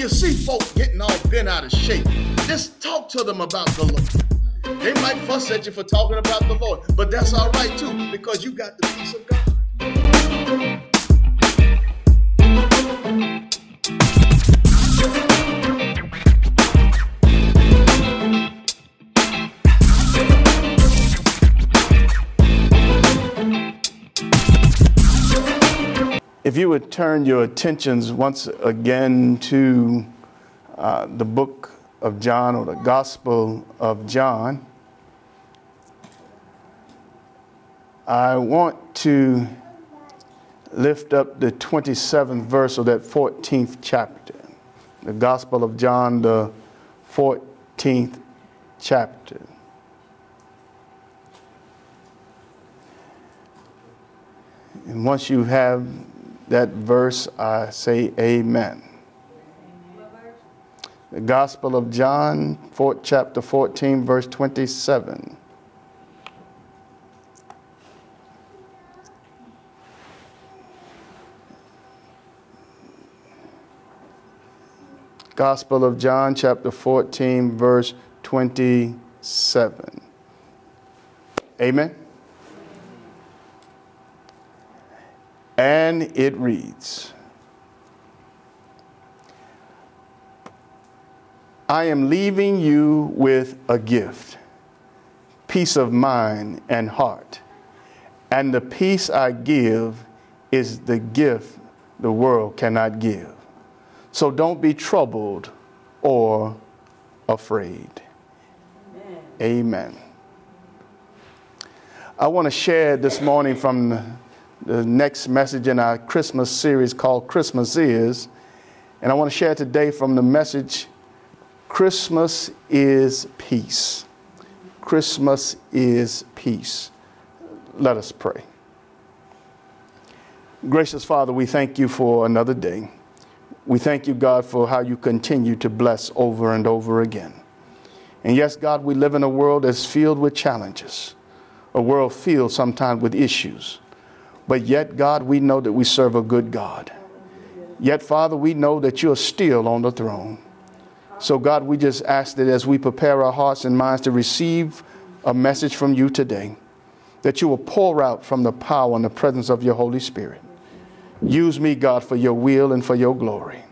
you see folks getting all bent out of shape, just talk to them about the Lord. They might fuss at you for talking about the Lord, but that's all right too, because you got the peace of God. If you would turn your attentions once again to uh, the book of John or the Gospel of John, I want to lift up the 27th verse of that 14th chapter. The Gospel of John, the 14th chapter. And once you have that verse, I say amen. The Gospel of John, chapter 14, verse 27. Gospel of John, chapter 14, verse 27. Amen. And it reads I am leaving you with a gift, peace of mind and heart. And the peace I give is the gift the world cannot give. So don't be troubled or afraid. Amen. Amen. I want to share this morning from the next message in our Christmas series called Christmas Is. And I want to share today from the message Christmas is Peace. Christmas is Peace. Let us pray. Gracious Father, we thank you for another day. We thank you, God, for how you continue to bless over and over again. And yes, God, we live in a world that's filled with challenges, a world filled sometimes with issues. But yet, God, we know that we serve a good God. Yet, Father, we know that you're still on the throne. So, God, we just ask that as we prepare our hearts and minds to receive a message from you today, that you will pour out from the power and the presence of your Holy Spirit. Use me, God, for your will and for your glory.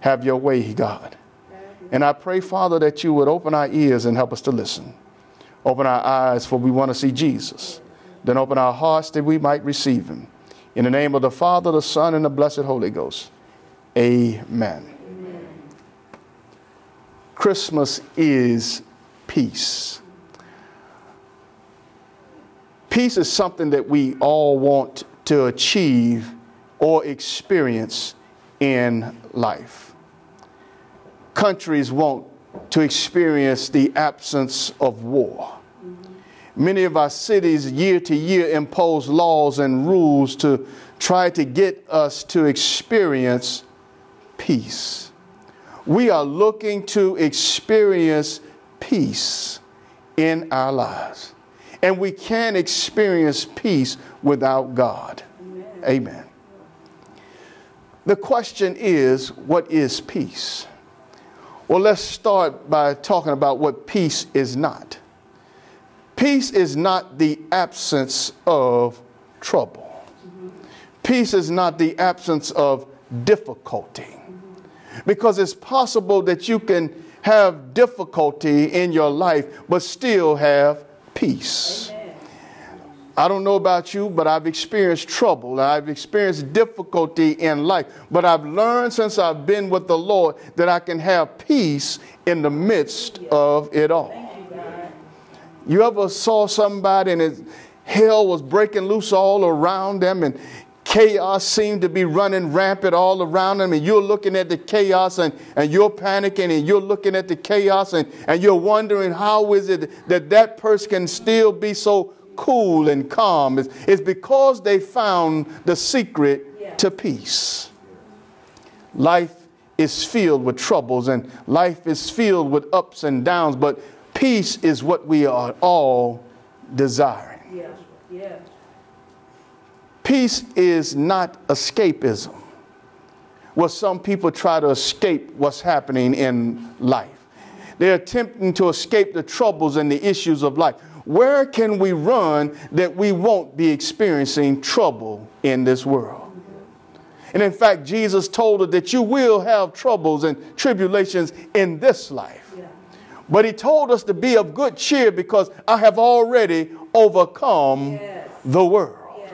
Have your way, God. And I pray, Father, that you would open our ears and help us to listen. Open our eyes, for we want to see Jesus then open our hearts that we might receive him. In the name of the Father, the Son, and the blessed Holy Ghost. Amen. Amen. Christmas is peace. Peace is something that we all want to achieve or experience in life. Countries want to experience the absence of war. Many of our cities, year to year, impose laws and rules to try to get us to experience peace. We are looking to experience peace in our lives. And we can't experience peace without God. Amen. Amen. The question is what is peace? Well, let's start by talking about what peace is not. Peace is not the absence of trouble. Peace is not the absence of difficulty. Because it's possible that you can have difficulty in your life, but still have peace. I don't know about you, but I've experienced trouble. I've experienced difficulty in life. But I've learned since I've been with the Lord that I can have peace in the midst of it all. You ever saw somebody and his hell was breaking loose all around them and chaos seemed to be running rampant all around them and you're looking at the chaos and, and you're panicking and you're looking at the chaos and, and you're wondering how is it that that person can still be so cool and calm it's, it's because they found the secret yeah. to peace life is filled with troubles and life is filled with ups and downs but Peace is what we are all desiring. Yes. Yes. Peace is not escapism. Well, some people try to escape what's happening in life. They're attempting to escape the troubles and the issues of life. Where can we run that we won't be experiencing trouble in this world? And in fact, Jesus told us that you will have troubles and tribulations in this life. But he told us to be of good cheer because I have already overcome yes. the world. Yes.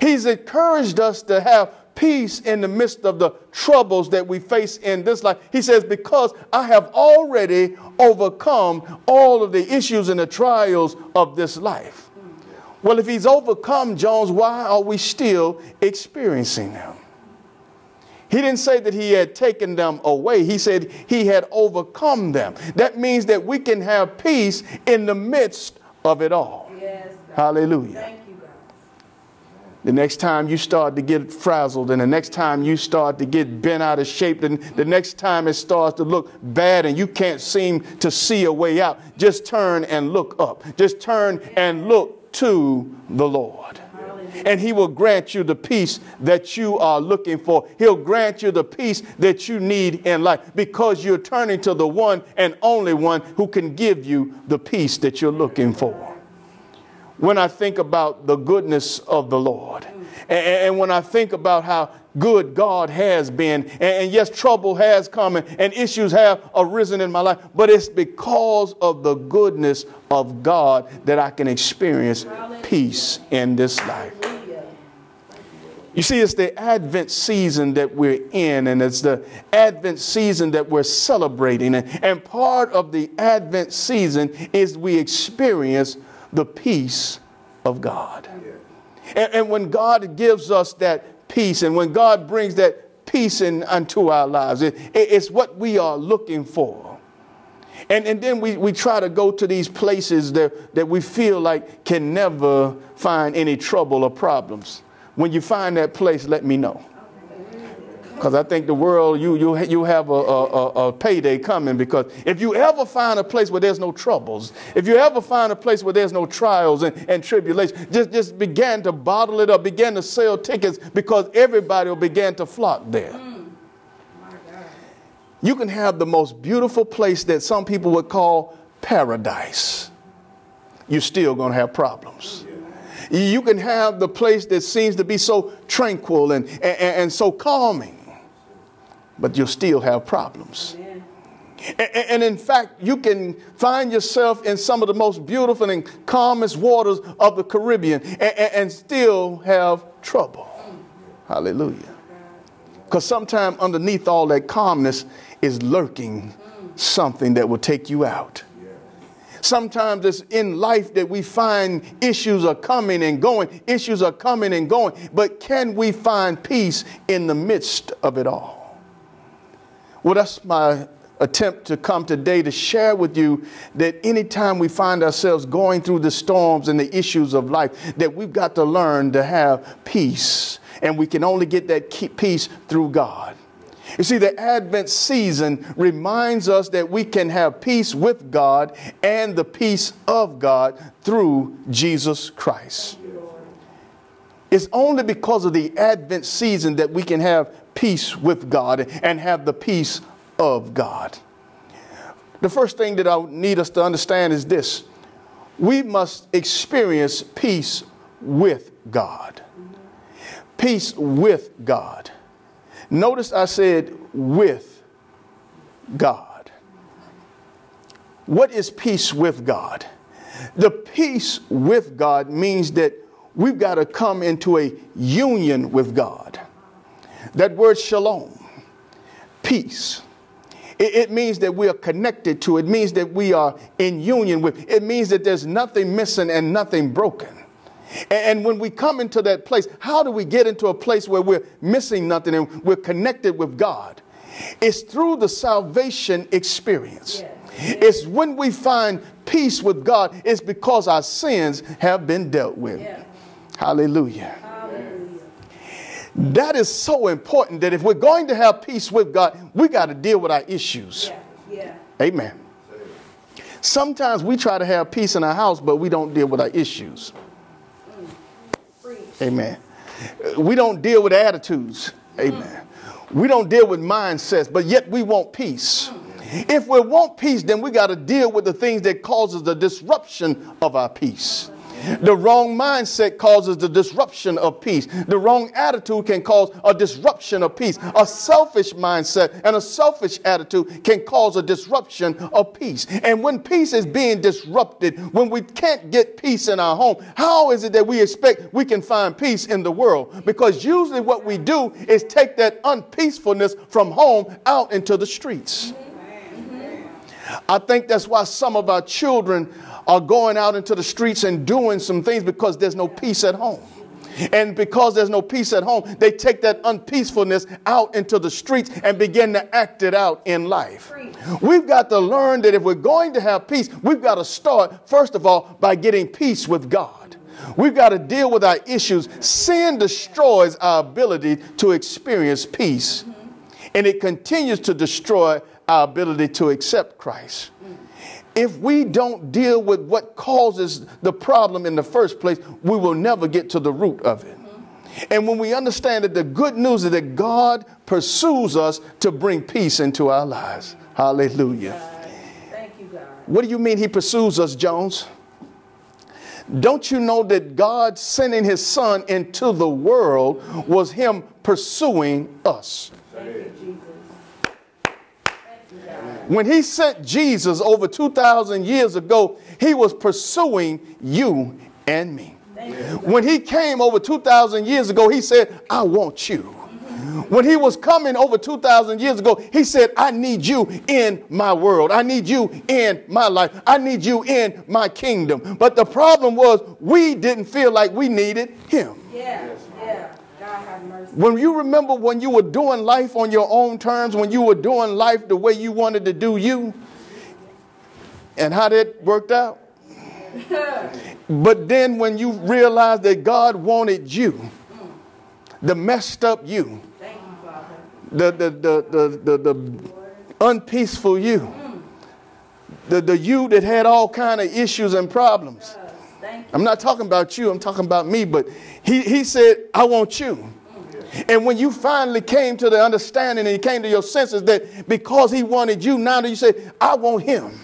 He's encouraged us to have peace in the midst of the troubles that we face in this life. He says, Because I have already overcome all of the issues and the trials of this life. Mm. Well, if he's overcome Jones, why are we still experiencing them? He didn't say that he had taken them away. He said he had overcome them. That means that we can have peace in the midst of it all. Yes, Hallelujah. The next time you start to get frazzled, and the next time you start to get bent out of shape, and the next time it starts to look bad and you can't seem to see a way out, just turn and look up. Just turn and look to the Lord and He will grant you the peace that you are looking for. He'll grant you the peace that you need in life because you're turning to the one and only one who can give you the peace that you're looking for. When I think about the goodness of the Lord, and, when I think about how good God has been, and, yes, trouble has come and issues have arisen in my life, but it's because of the goodness of God that I can experience peace in this life. You see, it's the Advent season that we're in, and it's the Advent season that we're celebrating. And, part of the Advent season is we experience the peace of God. And, and when God gives us that peace, and when God brings that peace in unto our lives, it, it's what we are looking for. And, and then we, we try to go to these places that, that we feel like can never find any trouble or problems. When you find that place, let me know. Because I think the world, you, you, you have a, a, a, payday coming. Because if you ever find a place where there's no troubles, if you ever find a place where there's no trials and, and tribulations, just, just begin to bottle it up, begin to sell tickets because everybody will begin to flock there. You can have the most beautiful place that some people would call paradise. You're still going to have problems. You can have the place that seems to be so tranquil and, and, and so calming, but you'll still have problems. And, in fact, you can find yourself in some of the most beautiful and calmest waters of the Caribbean and, and still have trouble. Hallelujah. Because sometimes underneath all that calmness is lurking something that will take you out. Sometimes it's in life that we find issues are coming and going, issues are coming and going, but can we find peace in the midst of it all? Well, that's my attempt to come today to share with you that anytime we find ourselves going through the storms and the issues of life, that we've got to learn to have peace. And we can only get that peace through God. You see, the Advent season reminds us that we can have peace with God and the peace of God through Jesus Christ. It's only because of the Advent season that we can have peace with God and have the peace of God. The first thing that I need us to understand is this we must experience peace with God. Peace with God. Notice I said with God. What is peace with God? The peace with God means that we've got to come into a union with God. That word shalom, peace. It, it, means that we are connected to. It means that we are in union with. It means that there's nothing missing and nothing broken. And when we come into that place, how do we get into a place where we're missing nothing and we're connected with God? It's through the salvation experience. It's when we find peace with God, it's because our sins have been dealt with. Hallelujah. Hallelujah. That is so important that if we're going to have peace with God, we got to deal with our issues. Yeah. Amen. Sometimes we try to have peace in our house, but we don't deal with our issues. Amen. We don't deal with attitudes. Amen. We don't deal with mindsets, but yet we want peace. If we want peace, then we got to deal with the things that causes the disruption of our peace. The wrong mindset causes the disruption of peace. The wrong attitude can cause a disruption of peace. A selfish mindset and a selfish attitude can cause a disruption of peace. And when peace is being disrupted, when we can't get peace in our home, how is it that we expect we can find peace in the world? Because usually what we do is take that unpeacefulness from home out into the streets. I think that's why some of our children are going out into the streets and doing some things because there's no peace at home. And because there's no peace at home, they take that unpeacefulness out into the streets and begin to act it out in life. We've got to learn that if we're going to have peace, we've got to start, first of all, by getting peace with God. We've got to deal with our issues. Sin destroys our ability to experience peace, and it continues to destroy our ability to accept Christ. If we don't deal with what causes the problem in the first place, we will never get to the root of it. And when we understand that the good news is that God pursues us to bring peace into our lives. Hallelujah. Thank you, God. What do you mean he pursues us, Jones? Don't you know that God sending his son into the world was him pursuing us? When he sent Jesus over 2,000 years ago, he was pursuing you and me. When he came over 2,000 years ago, he said, I want you. When he was coming over 2,000 years ago, he said, I need you in my world. I need you in my life. I need you in my kingdom. But the problem was, we didn't feel like we needed him. Yeah. When you remember when you were doing life on your own terms, when you were doing life the way you wanted to do you, and how that worked out? but then when you realized that God wanted you, the messed up you, the, the, the, the, the, the unpeaceful you, the, the you that had all kind of issues and problems. I'm not talking about you, I'm talking about me, but he, he said, I want you. And when you finally came to the understanding and you came to your senses that because he wanted you, now that you say, I want him.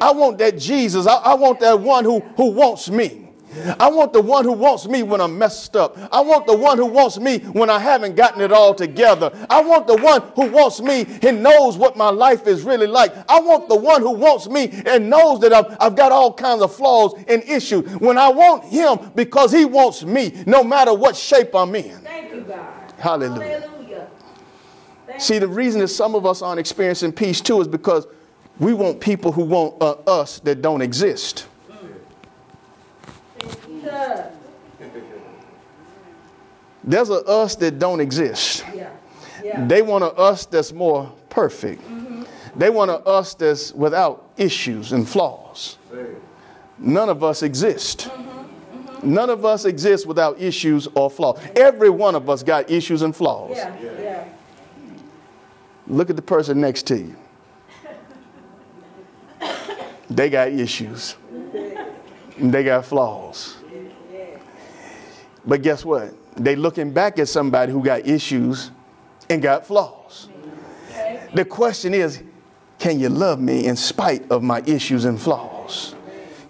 I want that Jesus. I, I want that one who, who wants me. I want the one who wants me when I'm messed up. I want the one who wants me when I haven't gotten it all together. I want the one who wants me and knows what my life is really like. I want the one who wants me and knows that I've, I've got all kinds of flaws and issues. When I want him because he wants me, no matter what shape I'm in. Thank you, God. Hallelujah. Hallelujah. See, the reason that some of us aren't experiencing peace too is because we want people who want uh, us that don't exist. There's a us that don't exist. Yeah. Yeah. They want a us that's more perfect. Mm-hmm. They want a us that's without issues and flaws. None of us exist. Mm-hmm. Mm-hmm. None of us exist without issues or flaws. Every one of us got issues and flaws. Yeah. Yeah. Look at the person next to you. they got issues. they got flaws. But guess what? They looking back at somebody who got issues and got flaws. The question is, can you love me in spite of my issues and flaws?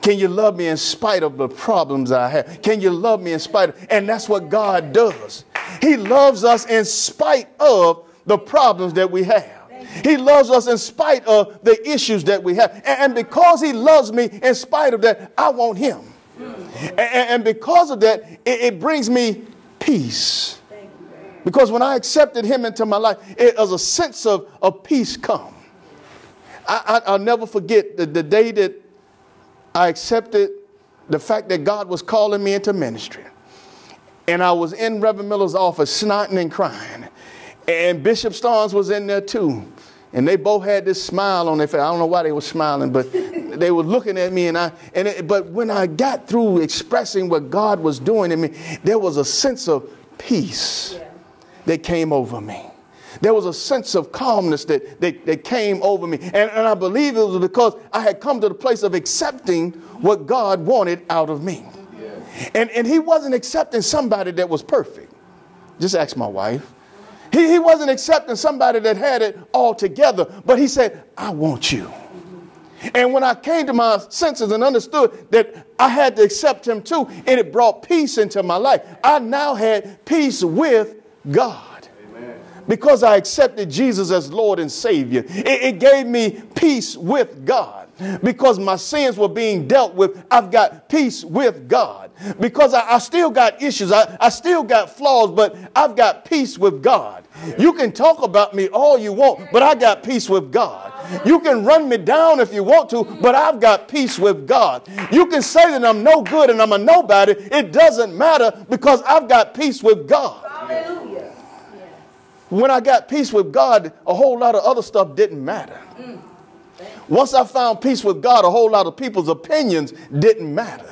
Can you love me in spite of the problems I have? Can you love me in spite of, and that's what God does. He loves us in spite of the problems that we have. He loves us in spite of the issues that we have. And because he loves me in spite of that, I want him. And, because of that, it, brings me peace. Because when I accepted him into my life, it was a sense of, of peace come. I, will never forget the, the day that I accepted the fact that God was calling me into ministry. And I was in Reverend Miller's office, snotting and crying. And Bishop Starnes was in there too. And they both had this smile on their face. I don't know why they were smiling, but they were looking at me. And I, and it, but when I got through expressing what God was doing in me, there was a sense of peace yeah. that came over me. There was a sense of calmness that, that, that came over me. And, and I believe it was because I had come to the place of accepting what God wanted out of me. Yeah. And, and He wasn't accepting somebody that was perfect. Just ask my wife. He, he wasn't accepting somebody that had it all together, but he said, I want you. And when I came to my senses and understood that I had to accept him too, and it brought peace into my life, I now had peace with God. Amen. Because I accepted Jesus as Lord and Savior, it, it gave me peace with God because my sins were being dealt with, I've got peace with God. Because I, I still got issues, I, I still got flaws, but I've got peace with God. You can talk about me all you want, but I got peace with God. You can run me down if you want to, but I've got peace with God. You can say that I'm no good and I'm a nobody. It doesn't matter because I've got peace with God. Hallelujah. When I got peace with God, a whole lot of other stuff didn't matter. Once I found peace with God, a whole lot of people's opinions didn't matter.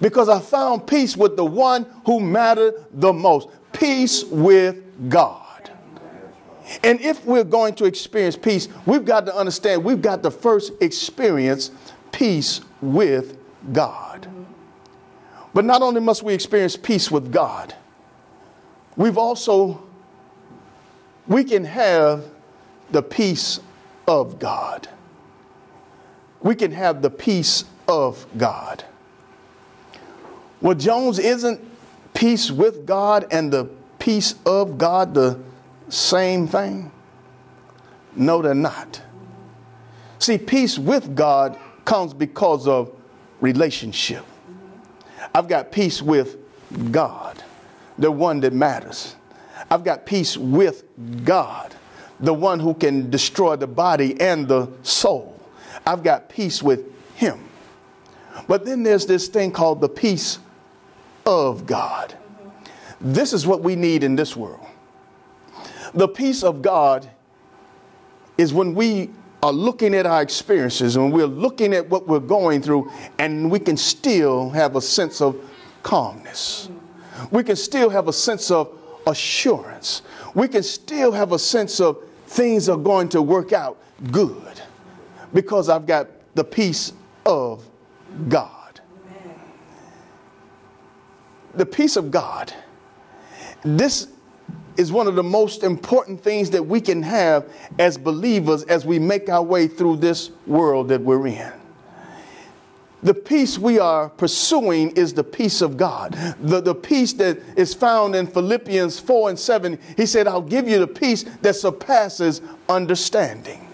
Because I found peace with the one who mattered the most peace with God. And if we're going to experience peace, we've got to understand we've got to first experience peace with God. But not only must we experience peace with God, we've also, we can have the peace of God. We can have the peace of God. Well, Jones, isn't peace with God and the peace of God the same thing? No, they're not. See, peace with God comes because of relationship. I've got peace with God, the one that matters. I've got peace with God, the one who can destroy the body and the soul. I've got peace with Him. But then there's this thing called the peace of God. This is what we need in this world. The peace of God is when we are looking at our experiences and we're looking at what we're going through, and we can still have a sense of calmness. We can still have a sense of assurance. We can still have a sense of things are going to work out good because I've got the peace of God. The peace of God. This is one of the most important things that we can have as believers as we make our way through this world that we're in. The peace we are pursuing is the peace of God. The, the peace that is found in Philippians 4 and 7. He said, I'll give you the peace that surpasses understanding.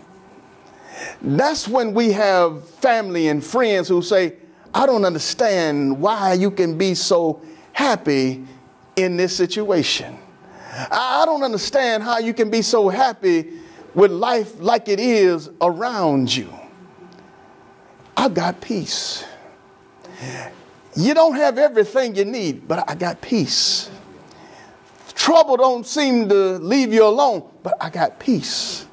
That's when we have family and friends who say, I don't understand why you can be so happy in this situation. I don't understand how you can be so happy with life like it is around you. I got peace. You don't have everything you need, but I got peace. Trouble don't seem to leave you alone, but I got peace.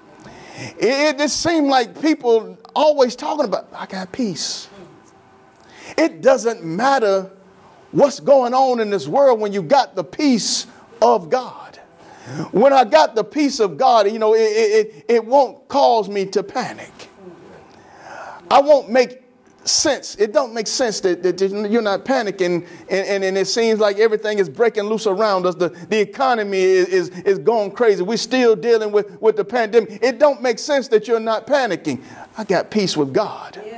It, just seemed like people always talking about, I got peace. It doesn't matter what's going on in this world when you got the peace of God. When I got the peace of God, you know, it, it, it won't cause me to panic. I won't make sense. It don't make sense that, that you're not panicking and, and, and, it seems like everything is breaking loose around us. The, the economy is, is, is going crazy. We're still dealing with, with the pandemic. It don't make sense that you're not panicking. I got peace with God. Yeah,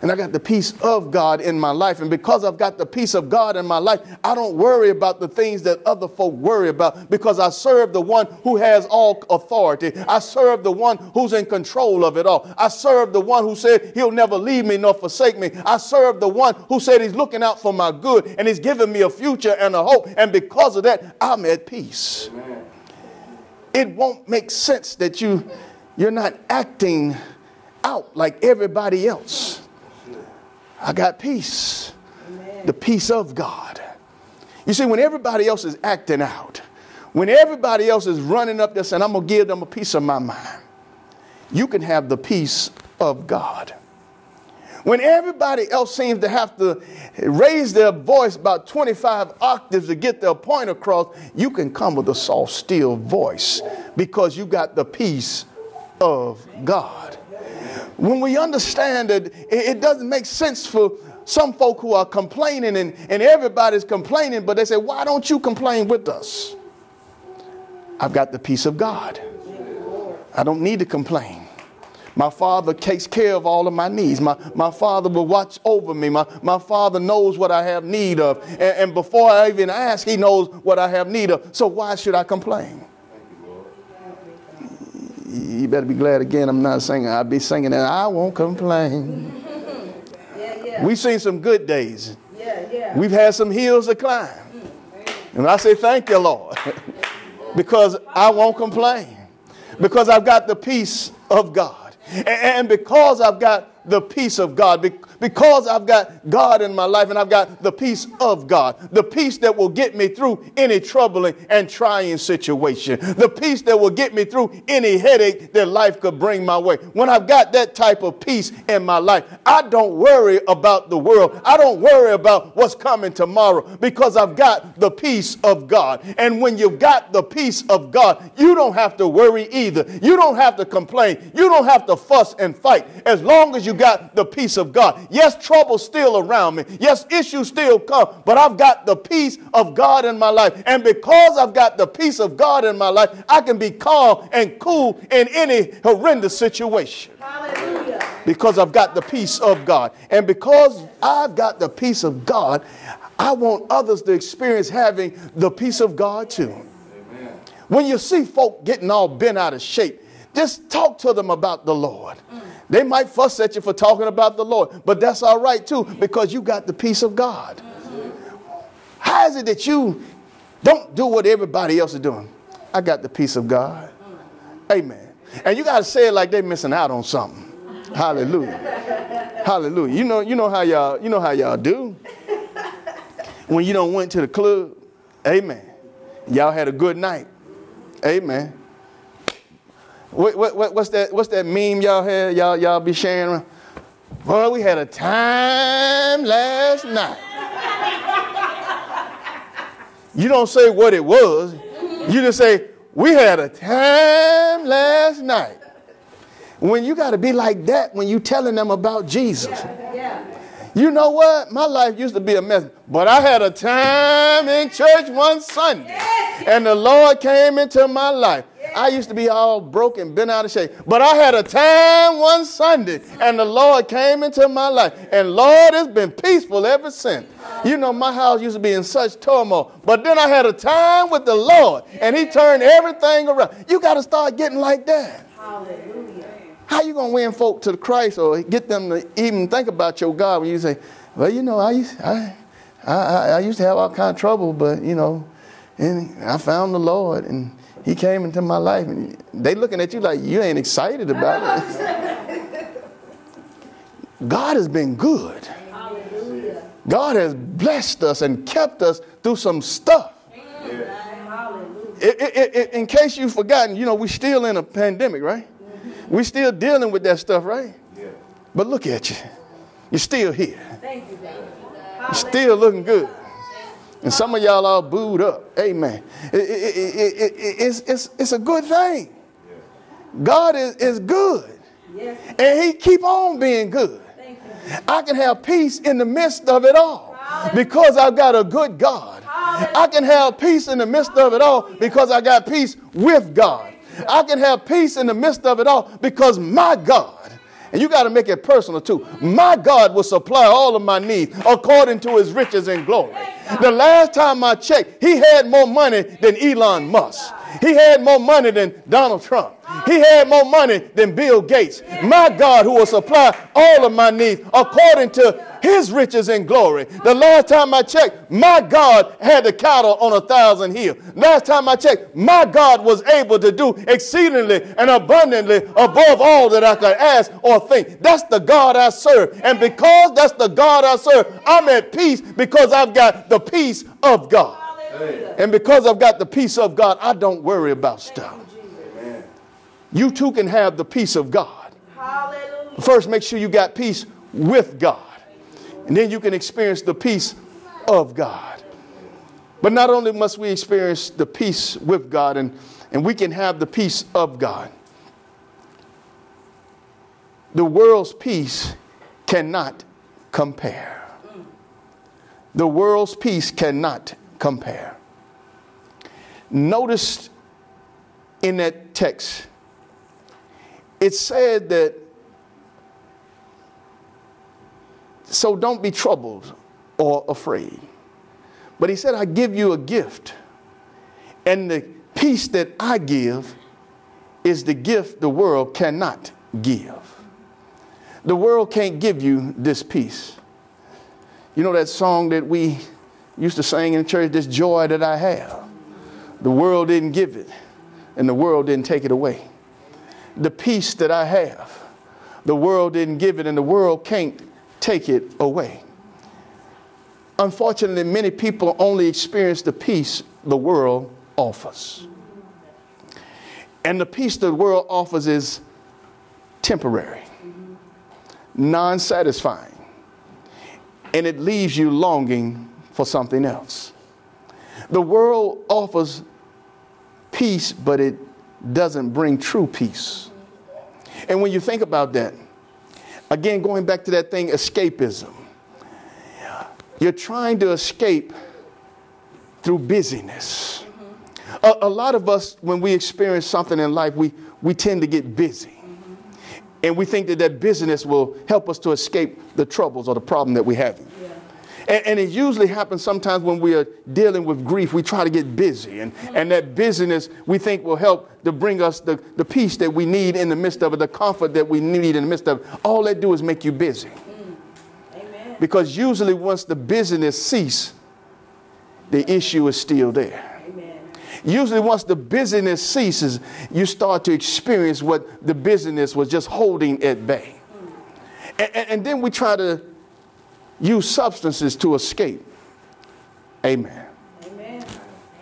and I got the peace of God in my life. And because I've got the peace of God in my life, I don't worry about the things that other folk worry about because I serve the one who has all authority. I serve the one who's in control of it all. I serve the one who said he'll never leave me nor forsake me. I serve the one who said he's looking out for my good and he's giving me a future and a hope. And because of that, I'm at peace. Amen. It won't make sense that you you're not acting out like everybody else. I got peace. Amen. The peace of God. You see, when everybody else is acting out, when everybody else is running up there saying, I'm going to give them a piece of my mind, you can have the peace of God. When everybody else seems to have to raise their voice about 25 octaves to get their point across, you can come with a soft, still voice because you got the peace of God when we understand that it doesn't make sense for some folk who are complaining and, and everybody's complaining, but they say, Why don't you complain with us? I've got the peace of God. I don't need to complain. My father takes care of all of my needs. My, my father will watch over me. My, my father knows what I have need of. And, and before I even ask, he knows what I have need of. So why should I complain? You better be glad again I'm not singing. I'll be singing and I won't complain. yeah, yeah. We've seen some good days. Yeah, yeah. We've had some hills to climb. And I say, Thank you, Lord. because I won't complain. Because I've got the peace of God. And because I've got the peace of God because I've got God in my life and I've got the peace of God, the peace that will get me through any troubling and trying situation, the peace that will get me through any headache that life could bring my way. When I've got that type of peace in my life, I don't worry about the world. I don't worry about what's coming tomorrow because I've got the peace of God. And when you've got the peace of God, you don't have to worry either. You don't have to complain. You don't have to fuss and fight. As long as you got the peace of God. Yes, trouble's still around me. Yes, issues still come, but I've got the peace of God in my life. And because I've got the peace of God in my life, I can be calm and cool in any horrendous situation. Hallelujah. Because I've got the peace of God. And because I've got the peace of God, I want others to experience having the peace of God too. Amen. When you see folk getting all bent out of shape, just talk to them about the Lord. Mm. They might fuss at you for talking about the Lord, but that's all right too because you got the peace of God. How is it that you don't do what everybody else is doing? I got the peace of God. Amen. And you got to say it like they're missing out on something. Hallelujah. Hallelujah. You know, you know how y'all, you know how y'all do. When you don't went to the club, amen. Y'all had a good night. Amen. What, what, what's that? What's that meme y'all had? Y'all y'all be sharing? Well, we had a time last night. You don't say what it was. You just say we had a time last night. When you got to be like that when you telling them about Jesus. Yeah, yeah. You know what? My life used to be a mess, but I had a time in church one Sunday, yes, yes. and the Lord came into my life. I used to be all broken, bent out of shape. But I had a time one Sunday, and the Lord came into my life. And Lord, it's been peaceful ever since. You know, my house used to be in such turmoil. But then I had a time with the Lord, and He turned everything around. You got to start getting like that. Hallelujah. How you gonna win folk to the Christ or get them to even think about your God when you say, "Well, you know, I used, I, I, I used to have all kind of trouble, but you know, and I found the Lord and he came into my life and they looking at you like you ain't excited about it. God has been good. Hallelujah. God has blessed us and kept us through some stuff. It, it, it, in case you've forgotten, you know, we're still in a pandemic, right? Mm-hmm. We're still dealing with that stuff, right? Yeah. But look at you. You're still here. Thank you, You're still looking good. And some of y'all are booed up. Amen. It, it, it, it's, it's, it's a good thing. God is, is good. And he keep on being good. I can have peace in the midst of it all because I've got a good God. I can have peace in the midst of it all because I got peace with God. I can have peace in the midst of it all because my God and you got to make it personal too. My God will supply all of my needs according to his riches and glory. The last time I checked, he had more money than Elon Musk. He had more money than Donald Trump. He had more money than Bill Gates. My God, who will supply all of my needs according to his riches and glory. The last time I checked, my God had the cattle on a thousand hills. Last time I checked, my God was able to do exceedingly and abundantly above all that I could ask or think. That's the God I serve. And because that's the God I serve, I'm at peace because I've got the peace of God. And because I've got the peace of God, I don't worry about stuff. You too can have the peace of God. First, make sure you got peace with God. And then you can experience the peace of God. But not only must we experience the peace with God, and, and we can have the peace of God, the world's peace cannot compare. The world's peace cannot compare. Notice in that text, it said that, so don't be troubled or afraid. But he said, I give you a gift. And the peace that I give is the gift the world cannot give. The world can't give you this peace. You know that song that we used to sing in church, This Joy That I Have? The world didn't give it, and the world didn't take it away. The peace that I have, the world didn't give it, and the world can't take it away. Unfortunately, many people only experience the peace the world offers. And the peace the world offers is temporary, non satisfying, and it leaves you longing for something else. The world offers peace, but it doesn't bring true peace. And when you think about that, again, going back to that thing, escapism, you're trying to escape through busyness. A, a, lot of us, when we experience something in life, we, we tend to get busy. And we think that that busyness will help us to escape the troubles or the problem that we have. Yeah. And, and, it usually happens sometimes when we are dealing with grief. We try to get busy. And, and that busyness we think will help to bring us the, the peace that we need in the midst of it, the comfort that we need in the midst of it. All that do is make you busy. Mm. Because usually once the busyness cease, the issue is still there. Usually, once the busyness ceases, you start to experience what the busyness was just holding at bay. And, and, and then we try to use substances to escape. Amen. amen.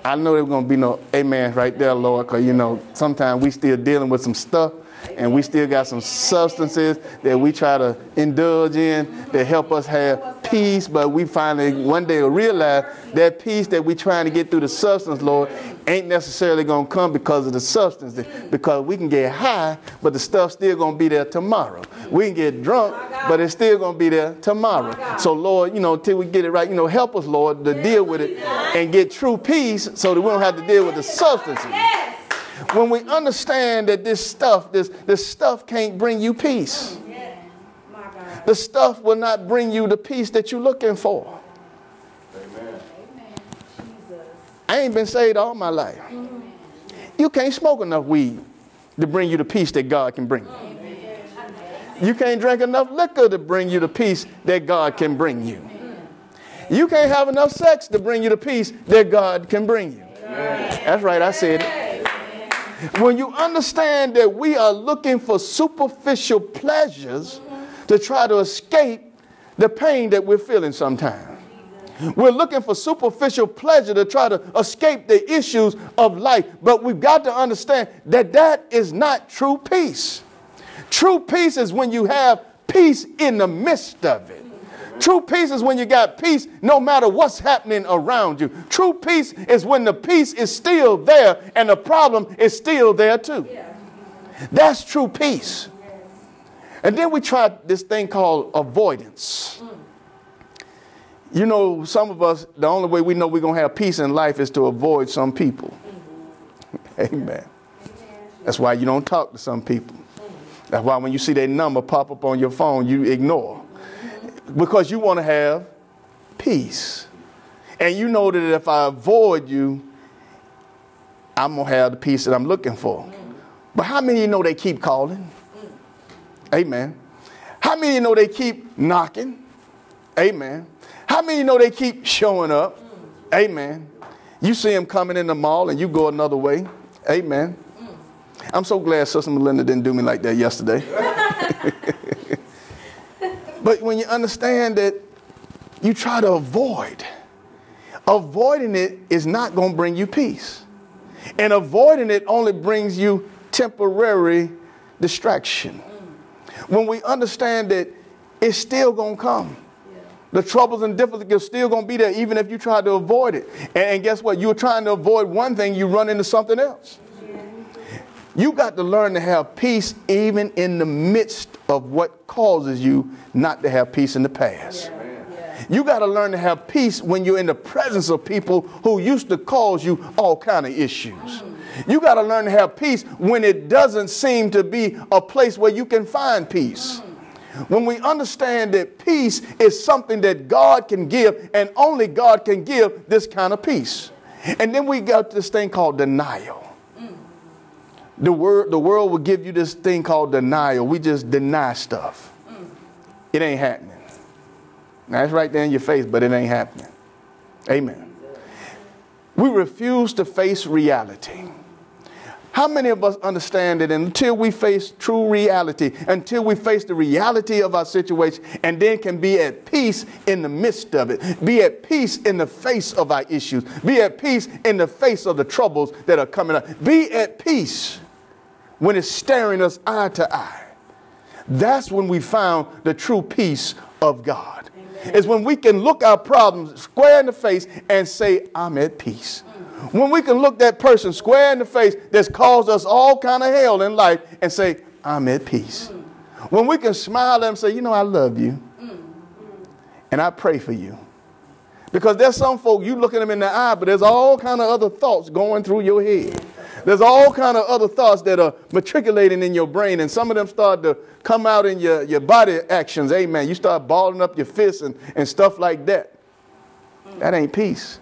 I know there's going to be no amen right there, Lord, because, you know, sometimes we still dealing with some stuff and we still got some substances that we try to indulge in that help us have peace, but we finally one day will realize that peace that we're trying to get through the substance, Lord, ain't necessarily going to come because of the substance. Because we can get high, but the stuff's still going to be there tomorrow. We can get drunk, but it's still going to be there tomorrow. So, Lord, you know, till we get it right, you know, help us, Lord, to deal with it and get true peace so that we don't have to deal with the substances when we understand that this stuff, this, this stuff can't bring you peace. The stuff will not bring you the peace that you're looking for. Amen. I ain't been saved all my life. You can't smoke enough weed to bring you the peace that God can bring you. You can't drink enough liquor to bring you the peace that God can bring you. You can't have enough sex to bring you the peace that God can bring you. That's right, I said it. When you understand that we are looking for superficial pleasures to try to escape the pain that we're feeling sometimes. We're looking for superficial pleasure to try to escape the issues of life, but we've got to understand that that is not true peace. True peace is when you have peace in the midst of it. True peace is when you got peace no matter what's happening around you. True peace is when the peace is still there and the problem is still there too. That's true peace. And then we tried this thing called avoidance. You know, some of us, the only way we know we're going to have peace in life is to avoid some people. Amen. That's why you don't talk to some people. That's why when you see their number pop up on your phone, you ignore because you want to have peace. And you know that if I avoid you, I'm going to have the peace that I'm looking for. But how many of you know they keep calling? Amen. How many of you know they keep knocking? Amen. How many you know they keep showing up? Amen. You see them coming in the mall and you go another way. Amen. I'm so glad Sister Melinda didn't do me like that yesterday. But when you understand that you try to avoid, avoiding it is not going to bring you peace. And avoiding it only brings you temporary distraction. When we understand that it's still going to come. The troubles and difficulties are still going to be there even if you try to avoid it. And, guess what? You're trying to avoid one thing, you run into something else. You got to learn to have peace even in the midst of what causes you not to have peace in the past. You got to learn to have peace when you're in the presence of people who used to cause you all kind of issues. You got to learn to have peace when it doesn't seem to be a place where you can find peace. When we understand that peace is something that God can give and only God can give this kind of peace. And then we got this thing called denial. The, word, the world will give you this thing called denial. We just deny stuff. It ain't happening. Now, it's right there in your face, but it ain't happening. Amen. We refuse to face reality. How many of us understand it until we face true reality, until we face the reality of our situation, and then can be at peace in the midst of it, be at peace in the face of our issues, be at peace in the face of the troubles that are coming up, be at peace when it's staring us eye to eye. That's when we found the true peace of God. Amen. Is when we can look our problems square in the face and say, I'm at peace. When we can look that person square in the face that's caused us all kind of hell in life and say, I'm at peace. When we can smile at them and say, you know, I love you. And I pray for you. Because there's some folk, you look at them in the eye, but there's all kind of other thoughts going through your head. There's all kind of other thoughts that are matriculating in your brain, and some of them start to come out in your, your body actions. Amen. You start balling up your fists and, and stuff like that. That ain't peace.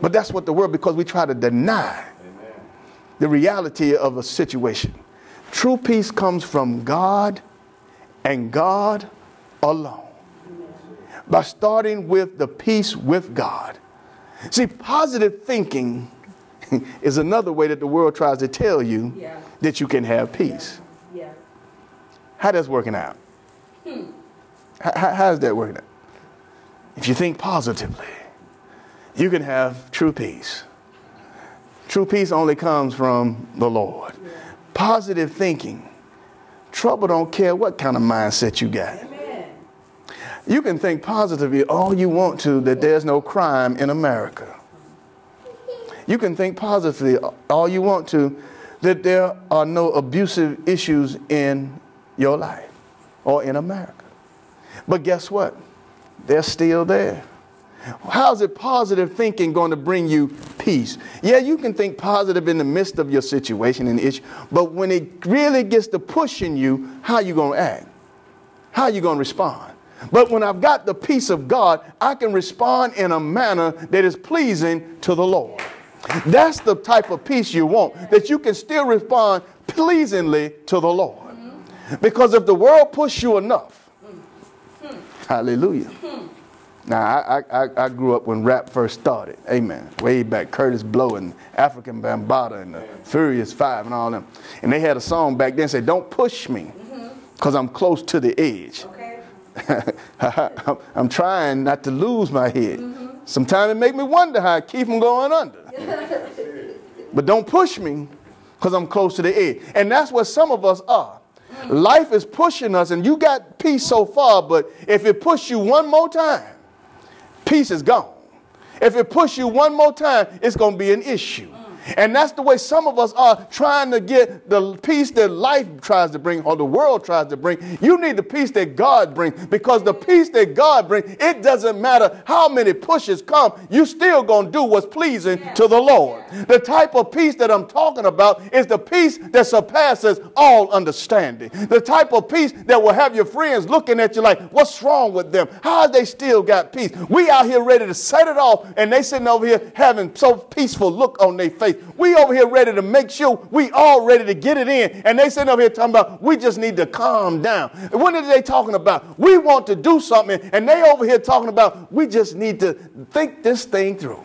But that's what the world, because we try to deny Amen. the reality of a situation. True peace comes from God and God alone. By starting with the peace with God. See, positive thinking is another way that the world tries to tell you yeah. that you can have peace. Yeah. yeah. How that's working out? Hmm. How, how's that working out? If you think positively, you can have true peace. True peace only comes from the Lord. Positive thinking. Trouble don't care what kind of mindset you got. You can think positively all you want to that there's no crime in America. You can think positively all you want to that there are no abusive issues in your life or in America. But guess what? They're still there. How's it positive thinking going to bring you peace? Yeah, you can think positive in the midst of your situation and issue, but when it really gets to pushing you, how you going to act? How you going to respond? But when I've got the peace of God, I can respond in a manner that is pleasing to the Lord. That's the type of peace you want, that you can still respond pleasingly to the Lord. Mm-hmm. Because if the world pushes you enough, mm-hmm. hallelujah. Mm-hmm. Now, I, I, I grew up when rap first started. Amen. Way back, Kurtis Blow and African Bambaataa and the Furious Five and all them. And they had a song back then say, Don't push me, because I'm close to the edge. Okay. I'm trying not to lose my head. Mm-hmm. Sometimes it make me wonder how I keep from going under. but don't push me because I'm close to the edge. And that's what some of us are. Life is pushing us, and you got peace so far, but if it push you one more time, peace is gone. If it push you one more time, it's going to be an issue. And that's the way some of us are trying to get the peace that life tries to bring or the world tries to bring. You need the peace that God brings because the peace that God brings, it doesn't matter how many pushes come, you still going to do what's pleasing yeah. to the Lord. Yeah. The type of peace that I'm talking about is the peace that surpasses all understanding. The type of peace that will have your friends looking at you like, what's wrong with them? How they still got peace? We out here ready to set it off and they sitting over here having so peaceful look on their face. We over here ready to make sure we all ready to get it in. And they sitting over here talking about we just need to calm down. What are they talking about? We want to do something, and they over here talking about we just need to think this thing through.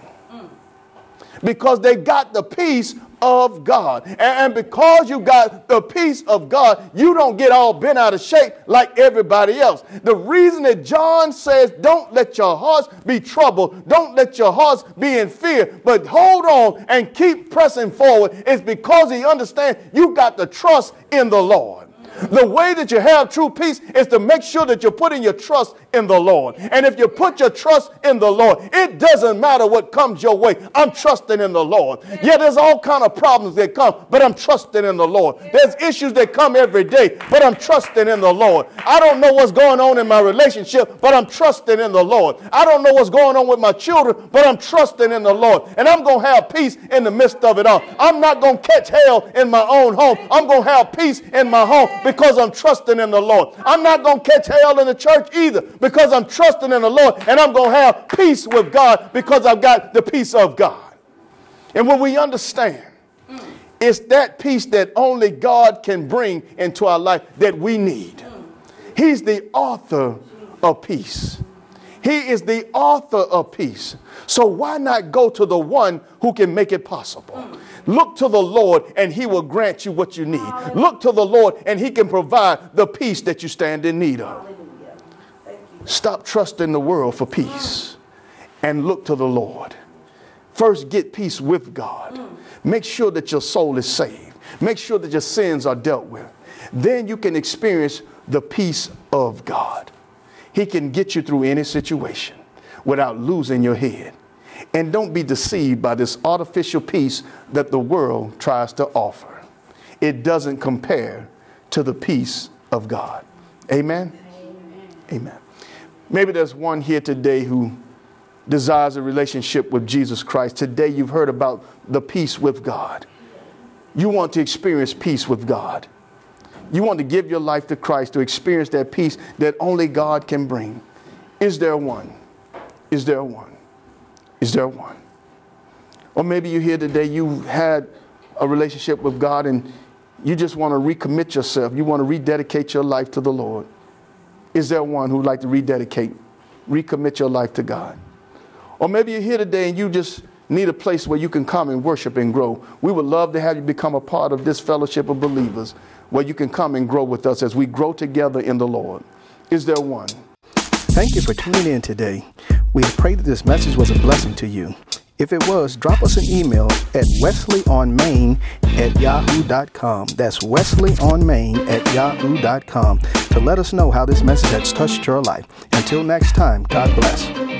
Because they got the peace of God. And, because you got the peace of God, you don't get all bent out of shape like everybody else. The reason that John says, don't let your hearts be troubled, don't let your hearts be in fear, but hold on and keep pressing forward is because he understands you got the trust in the Lord. The way that you have true peace is to make sure that you're putting your trust in the Lord. And if you put your trust in the Lord, it doesn't matter what comes your way. I'm trusting in the Lord. Yeah, there's all kind of problems that come, but I'm trusting in the Lord. There's issues that come every day, but I'm trusting in the Lord. I don't know what's going on in my relationship, but I'm trusting in the Lord. I don't know what's going on with my children, but I'm trusting in the Lord. And I'm going to have peace in the midst of it all. I'm not going to catch hell in my own home. I'm going to have peace in my home because I'm trusting in the Lord. I'm not going to catch hell in the church either because I'm trusting in the Lord and I'm going to have peace with God because I've got the peace of God. And when we understand, it's that peace that only God can bring into our life that we need. He's the author of peace. He is the author of peace. So why not go to the one who can make it possible? Look to the Lord and he will grant you what you need. Look to the Lord and he can provide the peace that you stand in need of. Stop trusting the world for peace and look to the Lord. First, get peace with God. Make sure that your soul is saved. Make sure that your sins are dealt with. Then you can experience the peace of God. He can get you through any situation without losing your head. And don't be deceived by this artificial peace that the world tries to offer. It doesn't compare to the peace of God. Amen? Amen. Amen. Maybe there's one here today who desires a relationship with Jesus Christ. Today you've heard about the peace with God. You want to experience peace with God. You want to give your life to Christ to experience that peace that only God can bring. Is there one? Is there one? Is there one? Or maybe you're here today, you had a relationship with God and you just want to recommit yourself. You want to rededicate your life to the Lord. Is there one who'd like to rededicate, recommit your life to God? Or maybe you're here today and you just need a place where you can come and worship and grow. We would love to have you become a part of this fellowship of believers where you can come and grow with us as we grow together in the Lord. Is there one? Thank you for tuning in today. We pray that this message was a blessing to you. If it was, drop us an email at wesleyonmain at yahoo.com. That's wesleyonmain at yahoo.com to let us know how this message has touched your life. Until next time, God bless.